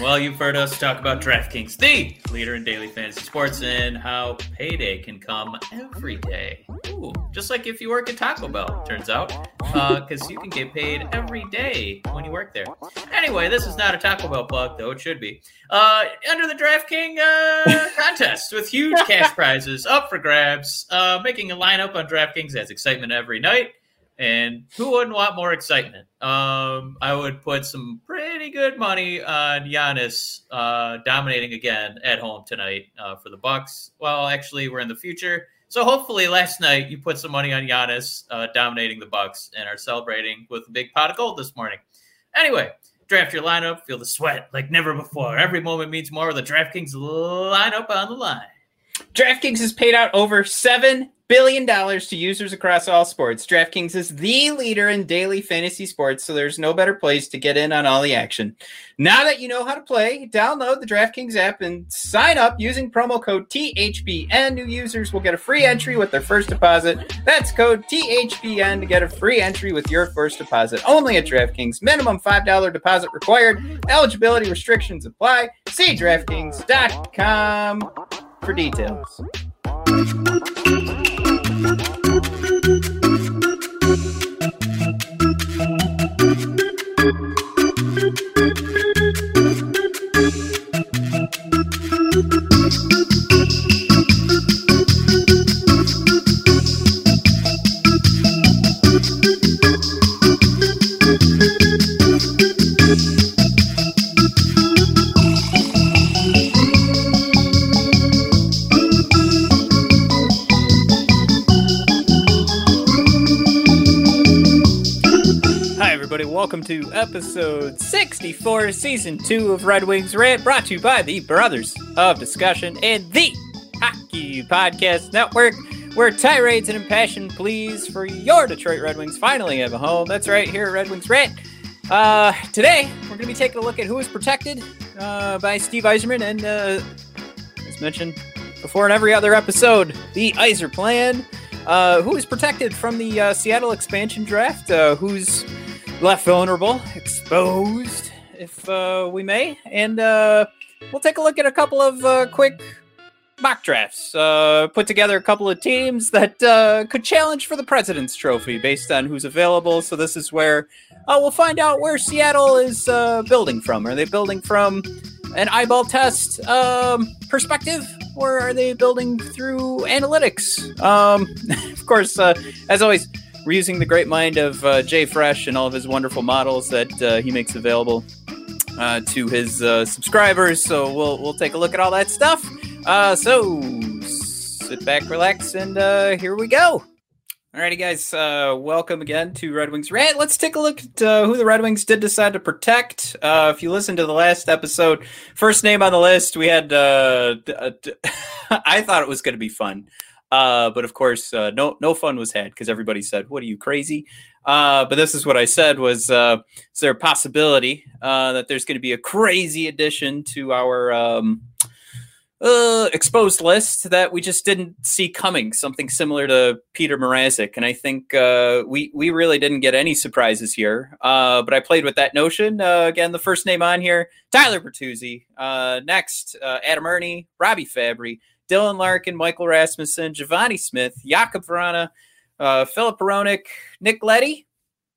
Well, you've heard us talk about DraftKings, the leader in daily fantasy sports, and how payday can come every day. Ooh, just like if you work at Taco Bell, turns out, because uh, you can get paid every day when you work there. Anyway, this is not a Taco Bell plug, though it should be. Uh, under the DraftKings uh, contest with huge cash prizes up for grabs, uh, making a lineup on DraftKings has excitement every night. And who wouldn't want more excitement? Um, I would put some pretty good money on Giannis uh, dominating again at home tonight uh, for the Bucks. Well, actually, we're in the future, so hopefully, last night you put some money on Giannis uh, dominating the Bucks and are celebrating with a big pot of gold this morning. Anyway, draft your lineup, feel the sweat like never before. Every moment means more with the DraftKings lineup on the line. DraftKings has paid out over seven billion dollars to users across all sports. DraftKings is the leader in daily fantasy sports, so there's no better place to get in on all the action. Now that you know how to play, download the DraftKings app and sign up using promo code THPN. New users will get a free entry with their first deposit. That's code THPN to get a free entry with your first deposit. Only at DraftKings. Minimum $5 deposit required. Eligibility restrictions apply. See DraftKings.com for details. Welcome to episode 64, season 2 of Red Wings Rant, brought to you by the Brothers of Discussion and the Hockey Podcast Network, where tirades and impassioned pleas for your Detroit Red Wings finally have a home. That's right, here at Red Wings Rant. Uh, today, we're going to be taking a look at who is protected uh, by Steve Yzerman, and uh, as mentioned before in every other episode, the Yzer Plan. Uh, who is protected from the uh, Seattle expansion draft? Uh, who's left vulnerable, exposed, if uh, we may. And uh, we'll take a look at a couple of uh, quick mock drafts. Uh, put together a couple of teams that uh, could challenge for the President's Trophy based on who's available. So this is where uh, we'll find out where Seattle is building from. Are they building from an eyeball test um, perspective? Or are they building through analytics? Um, of course, as always, we're using the great mind of uh, Jay Fresh and all of his wonderful models that uh, he makes available uh, to his uh, subscribers. So we'll we'll take a look at all that stuff. Uh, so sit back, relax, and uh, here we go. Alrighty, guys. welcome again to Red Wings Rant. Let's take a look at who the Red Wings did decide to protect. if you listen to the last episode, first name on the list, we had. I thought it was going to be fun. Uh, but of course, uh, no no fun was had because everybody said, "What are you crazy?" Uh, but this is what I said: was uh, is there a possibility uh, that there's going to be a crazy addition to our um, uh, exposed list that we just didn't see coming? Something similar to Peter Mrazek, and I think we we really didn't get any surprises here. but I played with that notion. again, the first name on here: Tyler Bertuzzi. next, Adam Erne, Robbie Fabbri. Dylan Larkin, Michael Rasmussen, Givani Smith, Jakub Vrana, uh, Filip Hronek, Nick Leddy,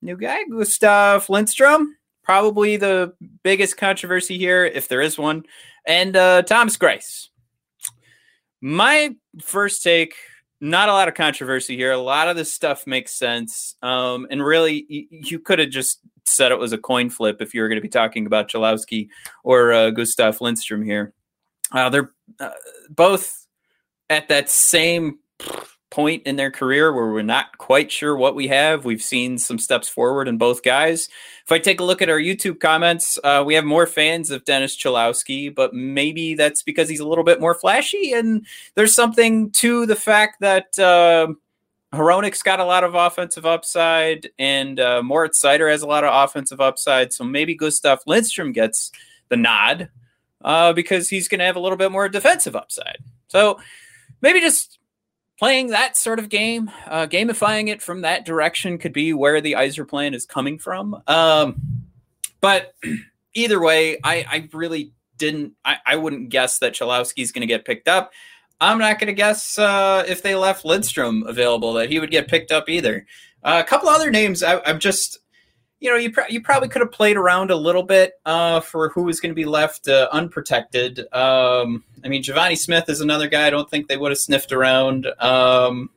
new guy, Gustav Lindstrom, probably the biggest controversy here, if there is one, and uh, Thomas Greiss. My first take not a lot of controversy here. A lot of this stuff makes sense. Um, and really, you, you could have just said it was a coin flip if you were going to be talking about Cholowski or uh, Gustav Lindstrom here. Uh, they're uh, both at that same point in their career where we're not quite sure what we have. We've seen some steps forward in both guys. If I take a look at our YouTube comments, uh, we have more fans of Dennis Cholowski, but maybe that's because he's a little bit more flashy. And there's something to the fact that uh, Hronek's got a lot of offensive upside, and uh, Moritz Seider has a lot of offensive upside. So maybe Gustav Lindstrom gets the nod uh, because he's going to have a little bit more defensive upside. So maybe just playing that sort of game, uh, gamifying it from that direction could be where the Yzer plan is coming from. Um, but either way, I, I really didn't, I, I wouldn't guess that Cholowski's going to get picked up. I'm not going to guess uh, if they left Lindstrom available that he would get picked up either. Uh, a couple other names I, am just, you know, you, pr- you probably could have played around a little bit uh, for who was going to be left uh, unprotected. Um, I mean, Givani Smith is another guy I don't think they would have sniffed around. Um,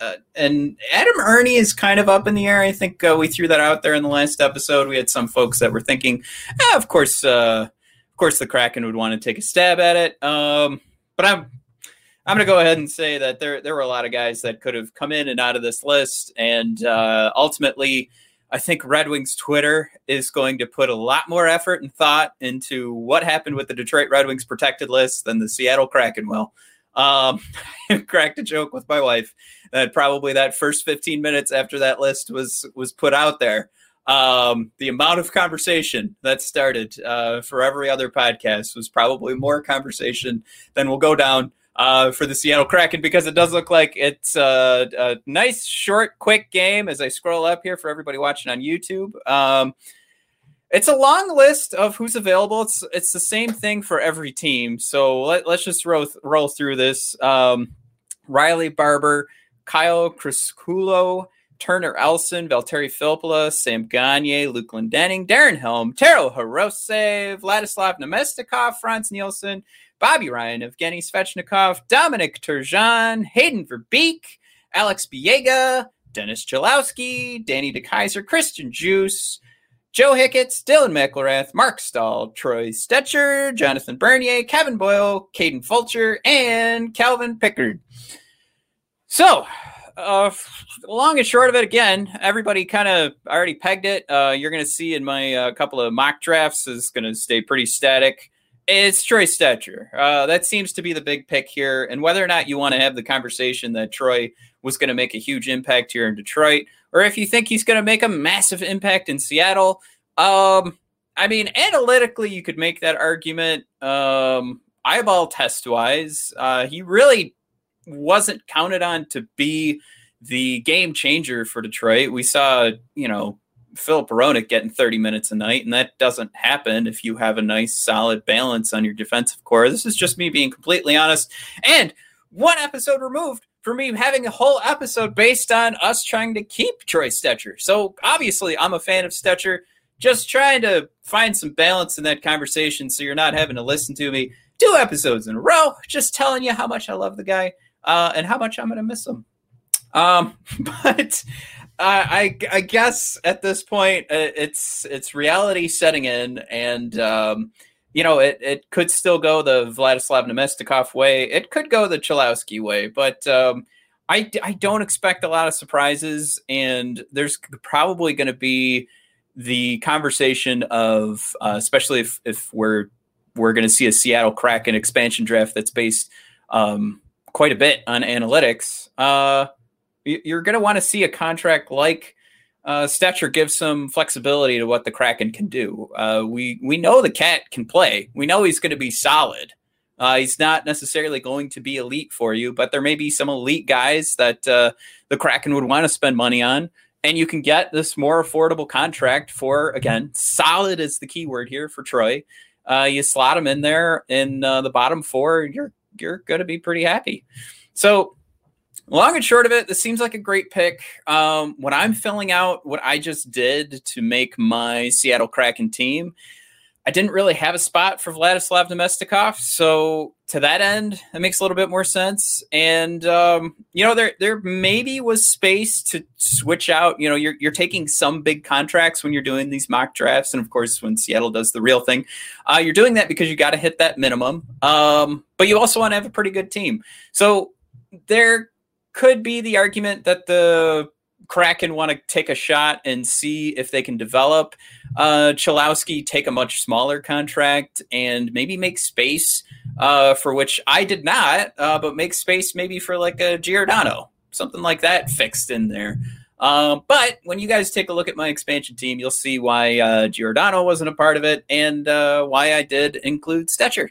uh, and Adam Ernie is kind of up in the air. I think uh, we threw that out there in the last episode. We had some folks that were thinking, ah, of course, of course, the Kraken would want to take a stab at it. Um, but I'm I'm going to go ahead and say that there there were a lot of guys that could have come in and out of this list, and uh, ultimately, I think Red Wings Twitter is going to put a lot more effort and thought into what happened with the Detroit Red Wings protected list than the Seattle Kraken will. Um, cracked a joke with my wife that probably that first 15 minutes after that list was was put out there, um, the amount of conversation that started uh, for every other podcast was probably more conversation than will go down uh, for the Seattle Kraken because it does look like it's a, a, nice, short, quick game as I scroll up here for everybody watching on YouTube. Um, it's a long list of who's available. It's it's the same thing for every team. So let, us just roll, roll through this. Um, Riley Barber, Kyle Criscuolo, Turner Elson, Valtteri Filppula, Sam Gagne, Luke Glendening, Darren Helm, Taro Hirose, Vladislav Namestnikov, Frans Nielsen, Bobby Ryan, Evgeny Svechnikov, Dominic Turgeon, Hayden Verbeek, Alex Biega, Dennis Cholowski, Danny DeKeyser, Christian Djoos, Joe Hicketts, Dylan McIlrath, Marc Staal, Troy Stecher, Jonathan Bernier, Kevin Boyle, Kaden Fulcher, and Calvin Pickard. So, uh, long and short of it, again, everybody kind of already pegged it. Uh, you're going to see in my uh, couple of mock drafts is going to stay pretty static. It's Troy Stecher. Uh, that seems to be the big pick here. And whether or not you want to have the conversation that Troy was going to make a huge impact here in Detroit, or if you think he's going to make a massive impact in Seattle, um, I mean, analytically, you could make that argument. Um, eyeball test wise, uh, he really wasn't counted on to be the game changer for Detroit. We saw, you know, Filip Hronek getting 30 minutes a night, and that doesn't happen if you have a nice, solid balance on your defensive core. This is just me being completely honest. And one episode removed for me having a whole episode based on us trying to keep Troy Stecher. So obviously, I'm a fan of Stecher. Just trying to find some balance in that conversation so you're not having to listen to me two episodes in a row, just telling you how much I love the guy uh, and how much I'm going to miss him. Um, but I, I guess at this point uh, it's it's reality setting in, and um, you know it, it could still go the Vladislav Namestnikov way. It could go the Cholowski way, but um, I I don't expect a lot of surprises, and there's probably going to be the conversation of uh, especially if if we're we're going to see a Seattle crack Kraken expansion draft that's based um, quite a bit on analytics. You're going to want to see a contract like uh, Stecher give some flexibility to what the Kraken can do. Uh, we we know the cat can play. We know he's going to be solid. Uh, he's not necessarily going to be elite for you, but there may be some elite guys that uh, the Kraken would want to spend money on, and you can get this more affordable contract for again solid is the key word here for Troy. Uh, you slot him in there in uh, the bottom four, you're you're going to be pretty happy. So long and short of it, this seems like a great pick. Um, when I'm filling out what I just did to make my Seattle Kraken team, I didn't really have a spot for Vladislav Namestnikov, so to that end, that makes a little bit more sense. And um, you know, there there maybe was space to switch out. You know, you're you're taking some big contracts when you're doing these mock drafts, and of course, when Seattle does the real thing, uh, you're doing that because you got to hit that minimum. Um, but you also want to have a pretty good team. So there could be the argument that the Kraken want to take a shot and see if they can develop uh, Cholowski, take a much smaller contract, and maybe make space uh, for which I did not, uh, but make space maybe for like a Giordano. something like that fixed in there. Um, but when you guys take a look at my expansion team, you'll see why uh, Giordano wasn't a part of it and uh, why I did include Stecher.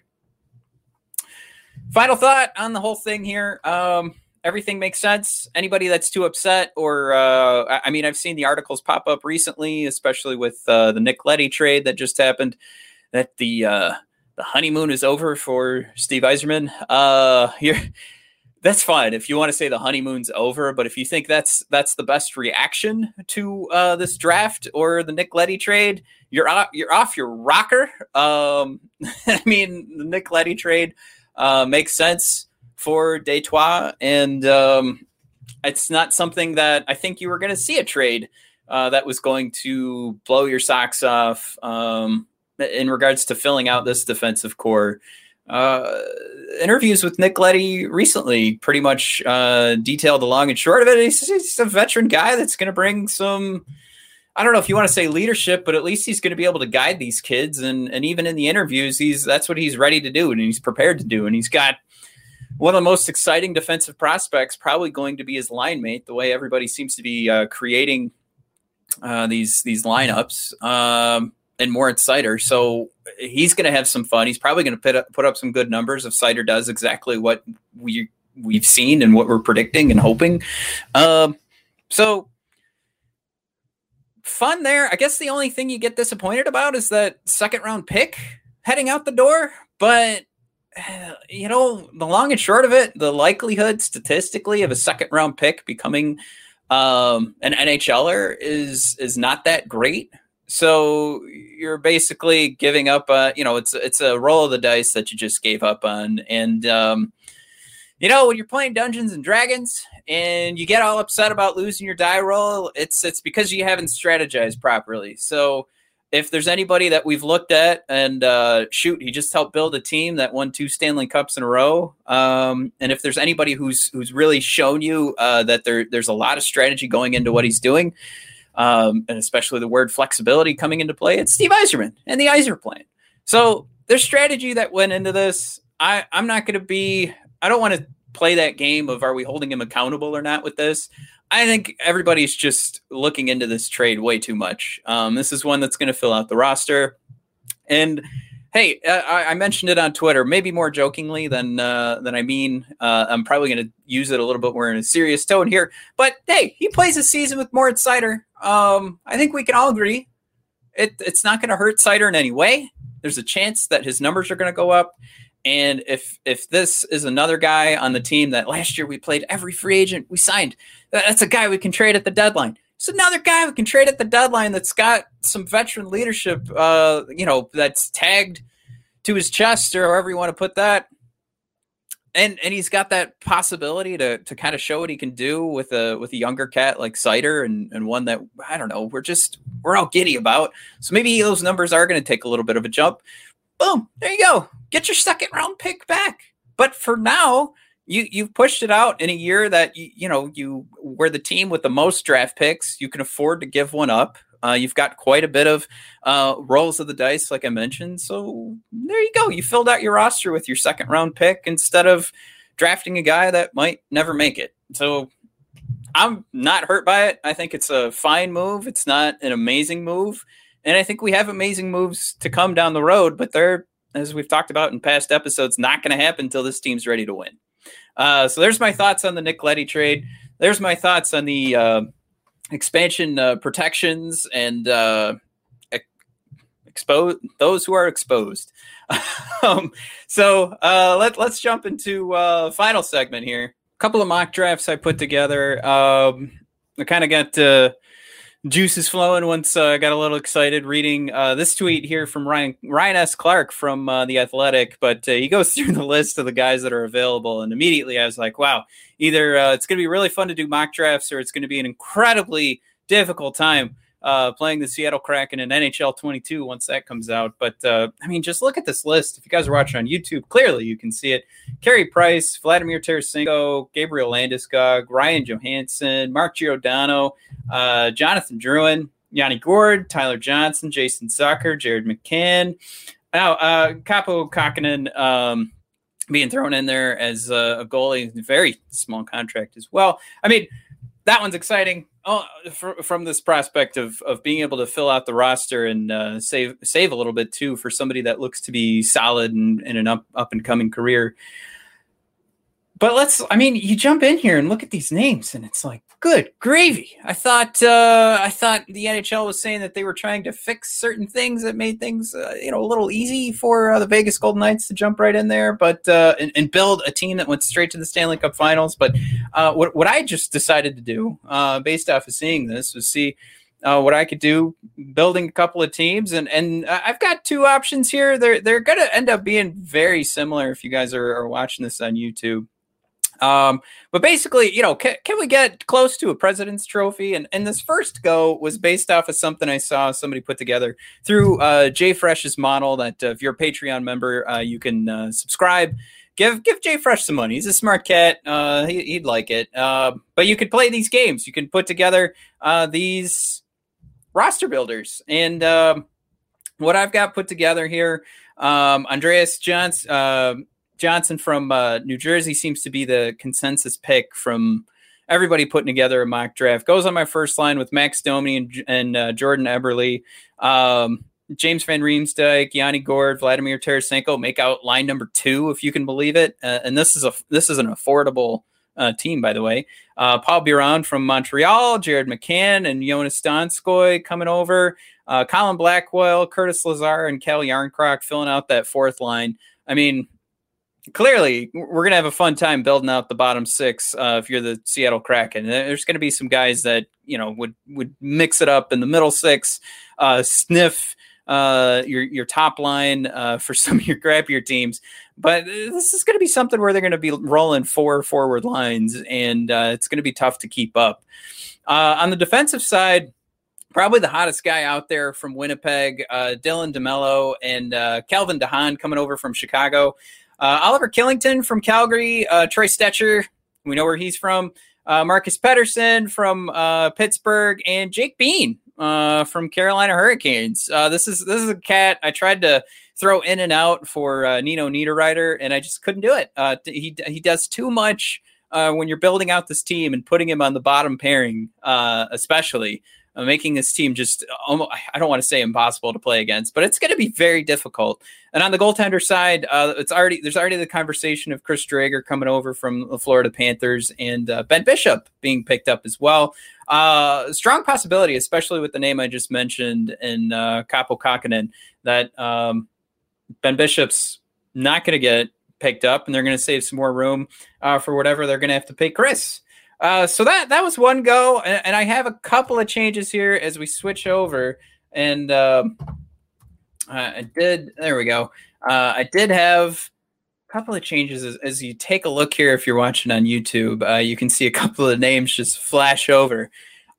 Final thought on the whole thing here. Um, everything makes sense. Anybody that's too upset, or uh, I mean, I've seen the articles pop up recently, especially with uh, the Nick Leddy trade that just happened, that the uh, the honeymoon is over for Steve Yzerman. Uh, here, that's fine if you want to say the honeymoon's over, but if you think that's that's the best reaction to uh, this draft or the Nick Leddy trade, you're off, you're off your rocker. Um, I mean, the Nick Leddy trade uh, makes sense for Detroit, and um, it's not something that I think you were going to see a trade uh, that was going to blow your socks off um, in regards to filling out this defensive core. Uh, interviews with Nick Leddy recently pretty much uh, detailed the long and short of it. He's, he's a veteran guy that's going to bring some. I don't know if you want to say leadership, but at least he's going to be able to guide these kids. And and even in the interviews, he's that's what he's ready to do and he's prepared to do. And he's got one of the most exciting defensive prospects probably going to be his line mate. The way everybody seems to be uh, creating uh, these these lineups, um, and Moritz Seider. So he's going to have some fun. He's probably going to put up, put up some good numbers if Seider does exactly what we we've seen and what we're predicting and hoping. Um, so fun there. I guess the only thing you get disappointed about is that second round pick heading out the door, but you know, the long and short of it, the likelihood statistically of a second round pick becoming um, an NHLer is is not that great. So you're basically giving up. Uh, you know, it's it's a roll of the dice that you just gave up on, and um, you know when you're playing Dungeons and Dragons and you get all upset about losing your die roll, it's it's because you haven't strategized properly. So if there's anybody that we've looked at and uh, shoot, he just helped build a team that won two Stanley Cups in a row. Um, and if there's anybody who's who's really shown you uh, that there there's a lot of strategy going into what he's doing, um, and especially the word flexibility coming into play, it's Steve Yzerman and the Yzer plan. So there's strategy that went into this. I I'm not going to be. I don't want to play that game of are we holding him accountable or not with this. I think everybody's just looking into this trade way too much. Um, this is one that's going to fill out the roster. And hey, uh, I, I, mentioned it on Twitter, maybe more jokingly than uh, than I mean. Uh, I'm probably going to use it a little bit more in a serious tone here. But hey, he plays a season with Moritz Seider. Um, I think we can all agree it, it's not going to hurt Seider in any way. There's a chance that his numbers are going to go up. And if if this is another guy on the team that last year we played every free agent we signed, that's a guy we can trade at the deadline. It's another guy we can trade at the deadline that's got some veteran leadership, uh, you know, that's tagged to his chest or however you want to put that. And and he's got that possibility to to kind of show what he can do with a with a younger cat like Seider and, and one that I don't know, we're just we're all giddy about. So maybe those numbers are going to take a little bit of a jump boom, there you go. Get your second round pick back. But for now, you you've pushed it out in a year that you, you know you were the team with the most draft picks. You can afford to give one up. Uh, you've got quite a bit of uh, rolls of the dice, like I mentioned. So there you go. You filled out your roster with your second round pick instead of drafting a guy that might never make it. So I'm not hurt by it. I think it's a fine move. It's not an amazing move. And I think we have amazing moves to come down the road, but they're, as we've talked about in past episodes, not going to happen until this team's ready to win. Uh, so there's my thoughts on the Nick Leddy trade. There's my thoughts on the uh, expansion uh, protections and uh, expose those who are exposed. um, so uh, let, let's jump into uh, final segment here. A couple of mock drafts I put together. Um, I kind of got to juices flowing once uh, I got a little excited reading uh, this tweet here from Ryan Ryan S. Clark from uh, the Athletic. But uh, he goes through the list of the guys that are available, and immediately I was like, "Wow! Either uh, it's going to be really fun to do mock drafts, or it's going to be an incredibly difficult time." Uh, playing the Seattle Kraken in NHL 22 once that comes out. But uh, I mean, just look at this list. If you guys are watching on YouTube, clearly you can see it. Carey Price, Vladimir Tarasenko, Gabriel Landeskog, Ryan Johansen, Mark Giordano, uh, Jonathan Drouin, Yanni Gourde, Tyler Johnson, Jason Zucker, Jared McCann. Now, uh, Kaapo Kähkönen, um, being thrown in there as a, a goalie, very small contract as well. I mean, that one's exciting. Oh, from this prospect of of being able to fill out the roster and uh, save save a little bit too for somebody that looks to be solid and in an up up and coming career. But let's, I mean, you jump in here and look at these names, and it's like, good gravy. I thought, uh, I thought the NHL was saying that they were trying to fix certain things that made things, uh, you know, a little easy for uh, the Vegas Golden Knights to jump right in there, but uh, and, and, build a team that went straight to the Stanley Cup Finals. But uh, what what I just decided to do, uh, based off of seeing this, was see. Uh, what I could do, building a couple of teams, and and I've got two options here. They're they're going to end up being very similar if you guys are, are watching this on YouTube. Um, but basically, you know, can, can, we get close to a president's trophy? And and this first go was based off of something I saw somebody put together through uh, Jay Fresh's model. That uh, if you're a Patreon member, uh, you can uh, subscribe. Give give Jay Fresh some money. He's a smart cat. Uh, he, would like it. Uh, but you could play these games. You can put together these roster builders. And um, what I've got put together here, um, Andreas Johns, uh, Johnsson from uh, New Jersey seems to be the consensus pick from everybody putting together a mock draft. Goes on my first line with Max Domi and, and uh, Jordan Eberle, um, James Van Riemsdyk, Yanni Gourde, Vladimir Tarasenko make out line number two, if you can believe it. Uh, and this is a this is an affordable uh, team, by the way. Uh, Paul Byron from Montreal, Jared McCann, and Joonas Donskoi coming over. Uh, Colin Blackwell, Curtis Lazar, and Calle Jarnkrok filling out that fourth line. I mean, clearly we're gonna have a fun time building out the bottom six. Uh, if you're the Seattle Kraken, there's gonna be some guys that you know would would mix it up in the middle six, uh, sniff uh, your your top line uh, for some of your crappier teams. But this is going to be something where they're going to be rolling four forward lines, and uh, it's going to be tough to keep up. Uh, on the defensive side, probably the hottest guy out there from Winnipeg, Dylan DeMelo and Calvin DeHaan coming over from Chicago. Uh, Oliver Kylington from Calgary, uh, Troy Stecher, we know where he's from. Uh, Marcus Pettersson from uh, Pittsburgh, and Jake Bean uh, from Carolina Hurricanes. Uh, this is this is a cat I tried to throw in and out for Nino Niederreiter, and I just couldn't do it. he he does too much when you're building out this team and putting him on the bottom pairing, especially uh, making this team just almost, I don't want to say impossible to play against, but it's going to be very difficult. And on the goaltender side, uh, it's already there's already the conversation of Chris Driedger coming over from the Florida Panthers and uh, Ben Bishop being picked up as well. Uh, strong possibility, especially with the name I just mentioned in uh, Kaapo Kähkönen, that um, Ben Bishop's not going to get picked up, and they're going to save some more room uh, for whatever they're going to have to pay Chris. Uh, so that that was one go, and, and, I have a couple of changes here as we switch over. And uh, I did. There we go. Uh, I did have a couple of changes as, as, you take a look here. If you're watching on YouTube, uh, you can see a couple of names just flash over.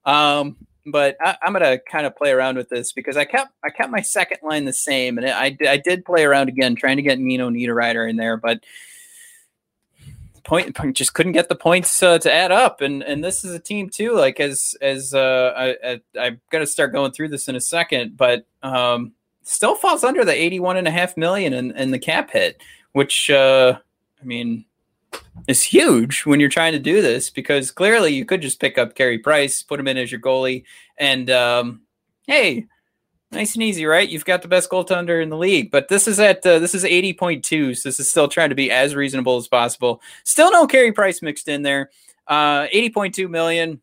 Um, but I, am gonna kind of play around with this because I kept I kept my second line the same, and I I did play around again, trying to get Nino Niederreiter in there, but point just couldn't get the points uh, to add up. And and this is a team too like as as uh I, I am gonna start going through this in a second but um still falls under the 81 and a half million in, in the cap hit which uh i mean is huge when you're trying to do this because clearly you could just pick up Carey Price, put him in as your goalie, and um, hey, nice and easy, right? You've got the best goaltender in the league, but this is at uh, this is eighty point two, so this is still trying to be as reasonable as possible. Still no Carey Price mixed in there. Uh, eighty point two million.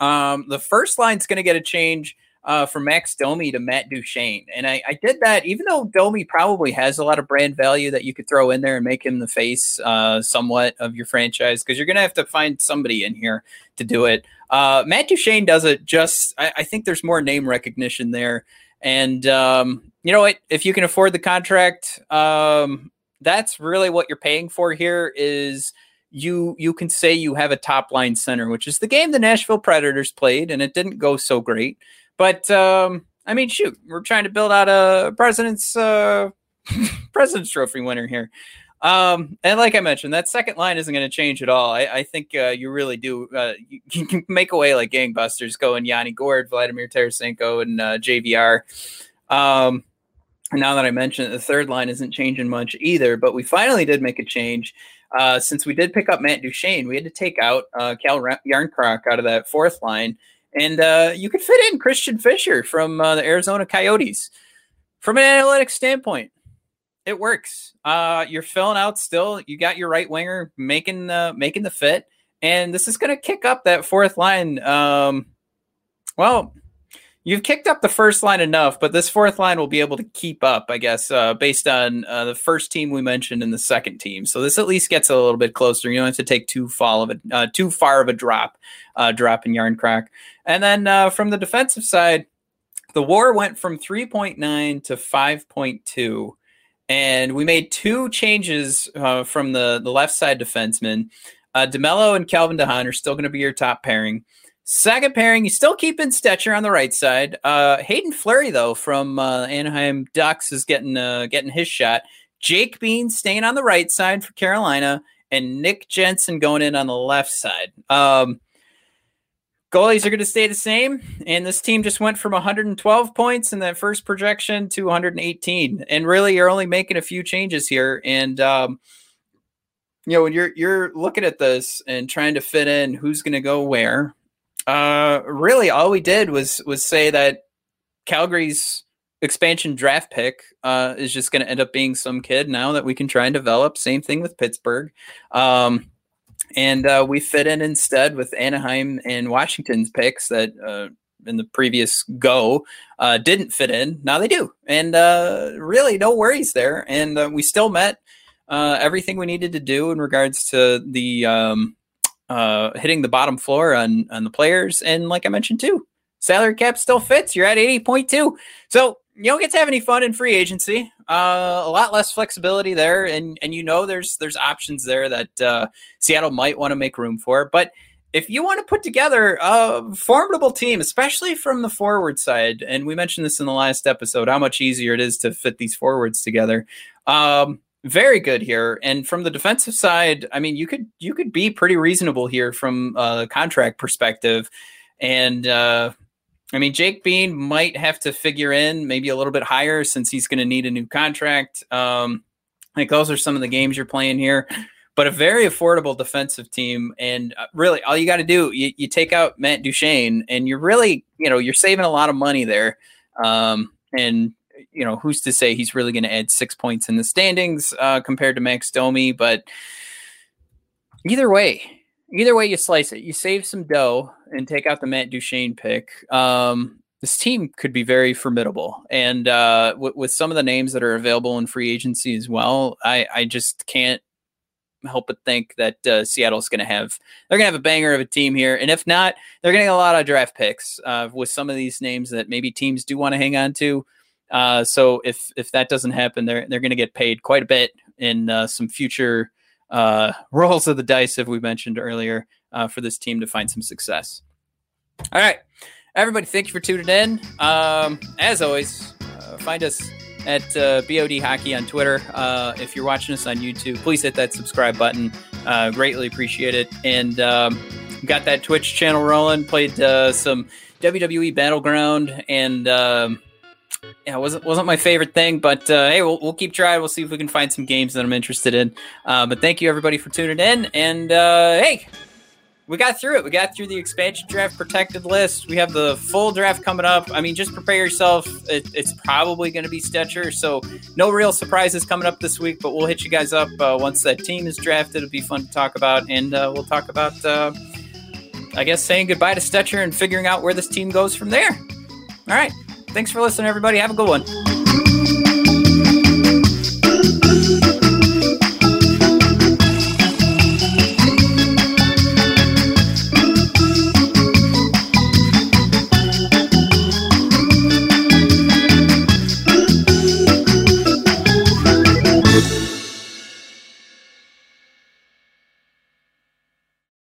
Um, the first line's going to get a change uh, from Max Domi to Matt Duchene, and I, I, did that even though Domi probably has a lot of brand value that you could throw in there and make him the face uh, somewhat of your franchise because you're going to have to find somebody in here to do it. Uh, Matt Duchene does it just. I, I, think there's more name recognition there and um, you know what? If you can afford the contract, um, that's really what you're paying for here. Is you you can say you have a top line center, which is the game the Nashville Predators played, and it didn't go so great. But um, I mean, shoot, we're trying to build out a president's uh, president's trophy winner here. Um, and like I mentioned, that second line isn't going to change at all. I, I think uh, you really do. Uh, you, can make away like gangbusters going Yanni Gourde, Vladimir Tarasenko, and uh, JVR. Um, now that I mentioned it, the third line isn't changing much either, but we finally did make a change. Uh, since we did pick up Matt Duchene, we had to take out uh, Cal Jarnkrok out of that fourth line. And uh, you could fit in Christian Fischer from uh, the Arizona Coyotes. From an analytics standpoint, it works. Uh, you're filling out still. You got your right winger making the making the fit, and this is going to kick up that fourth line. Um, well, you've kicked up the first line enough, but this fourth line will be able to keep up, I guess, uh, based on uh, the first team we mentioned and the second team. So this at least gets a little bit closer. You don't have to take too far of a uh, too far of a drop, uh, drop in Jarnkrok. And then uh, from the defensive side, the WAR went from 3.9 to 5.2. And we made two changes uh, from the, the left side defensemen. Uh, DeMelo and Calvin DeHaan are still going to be your top pairing. Second pairing, you still keeping Stecher on the right side. Uh, Haydn Fleury, though, from uh, Anaheim Ducks, is getting uh, getting his shot. Jake Bean staying on the right side for Carolina, and Nick Jensen going in on the left side. Um, goalies are going to stay the same, and this team just went from 112 points in that first projection to 118. And really, you're only making a few changes here, and um, you know when you're you're looking at this and trying to fit in who's going to go where uh, really, all we did was was say that Calgary's expansion draft pick uh, is just going to end up being some kid now that we can try and develop. Same thing with Pittsburgh. Um, and uh, we fit in instead with Anaheim and Washington's picks that uh, in the previous go uh, didn't fit in. Now they do. And uh, really, no worries there. And uh, we still met uh, everything we needed to do in regards to the. Um, hitting the bottom floor on on the players. And like I mentioned too, salary cap still fits. You're at eighty point two, so you don't get to have any fun in free agency. Uh, a lot less flexibility there, and and you know there's there's options there that uh, Seattle might want to make room for, but. If you want to put together a formidable team, especially from the forward side, and we mentioned this in the last episode, how much easier it is to fit these forwards together. Um, very good here. And from the defensive side, I mean, you could you could be pretty reasonable here from a contract perspective. And uh, I mean, Jake Bean might have to figure in maybe a little bit higher since he's going to need a new contract. Um, I think those are some of the games you're playing here. But a very affordable defensive team, and uh, really, all you got to do you, you take out Matt Duchene, and you're really, you know, you're saving a lot of money there. Um, and you know, who's to say he's really going to add six points in the standings uh, compared to Max Domi? But either way, either way you slice it, you save some dough and take out the Matt Duchene pick. Um, this team could be very formidable, and uh, with some of the names that are available in free agency as well, I, I just can't help but think that uh, Seattle's going to have they're going to have a banger of a team here, and if not, they're getting a lot of draft picks uh, with some of these names that maybe teams do want to hang on to. Uh, so if if that doesn't happen, they're they're going to get paid quite a bit in uh, some future uh, rolls of the dice, as we mentioned earlier, uh, for this team to find some success. All right, everybody, thank you for tuning in. Um, as always, uh, find us at uh, BOD Hockey on Twitter. Uh, if you're watching us on YouTube, please hit that subscribe button. Uh, greatly appreciate it. And um, got that Twitch channel rolling. Played uh, some WWE Battleground and. Um, yeah, wasn't wasn't my favorite thing, but uh, hey, we'll, we'll keep trying. We'll see if we can find some games that I'm interested in. Uh, but thank you everybody for tuning in, and hey, we got through it. We got through the expansion draft protected list. We have the full draft coming up. I mean, just prepare yourself. It, it's probably going to be Stecher. so no real surprises coming up this week. But we'll hit you guys up uh, once that team is drafted. It'll be fun to talk about, and uh, we'll talk about. Uh, I guess saying goodbye to Stecher and figuring out where this team goes from there. All right. Thanks for listening, everybody. Have a good one.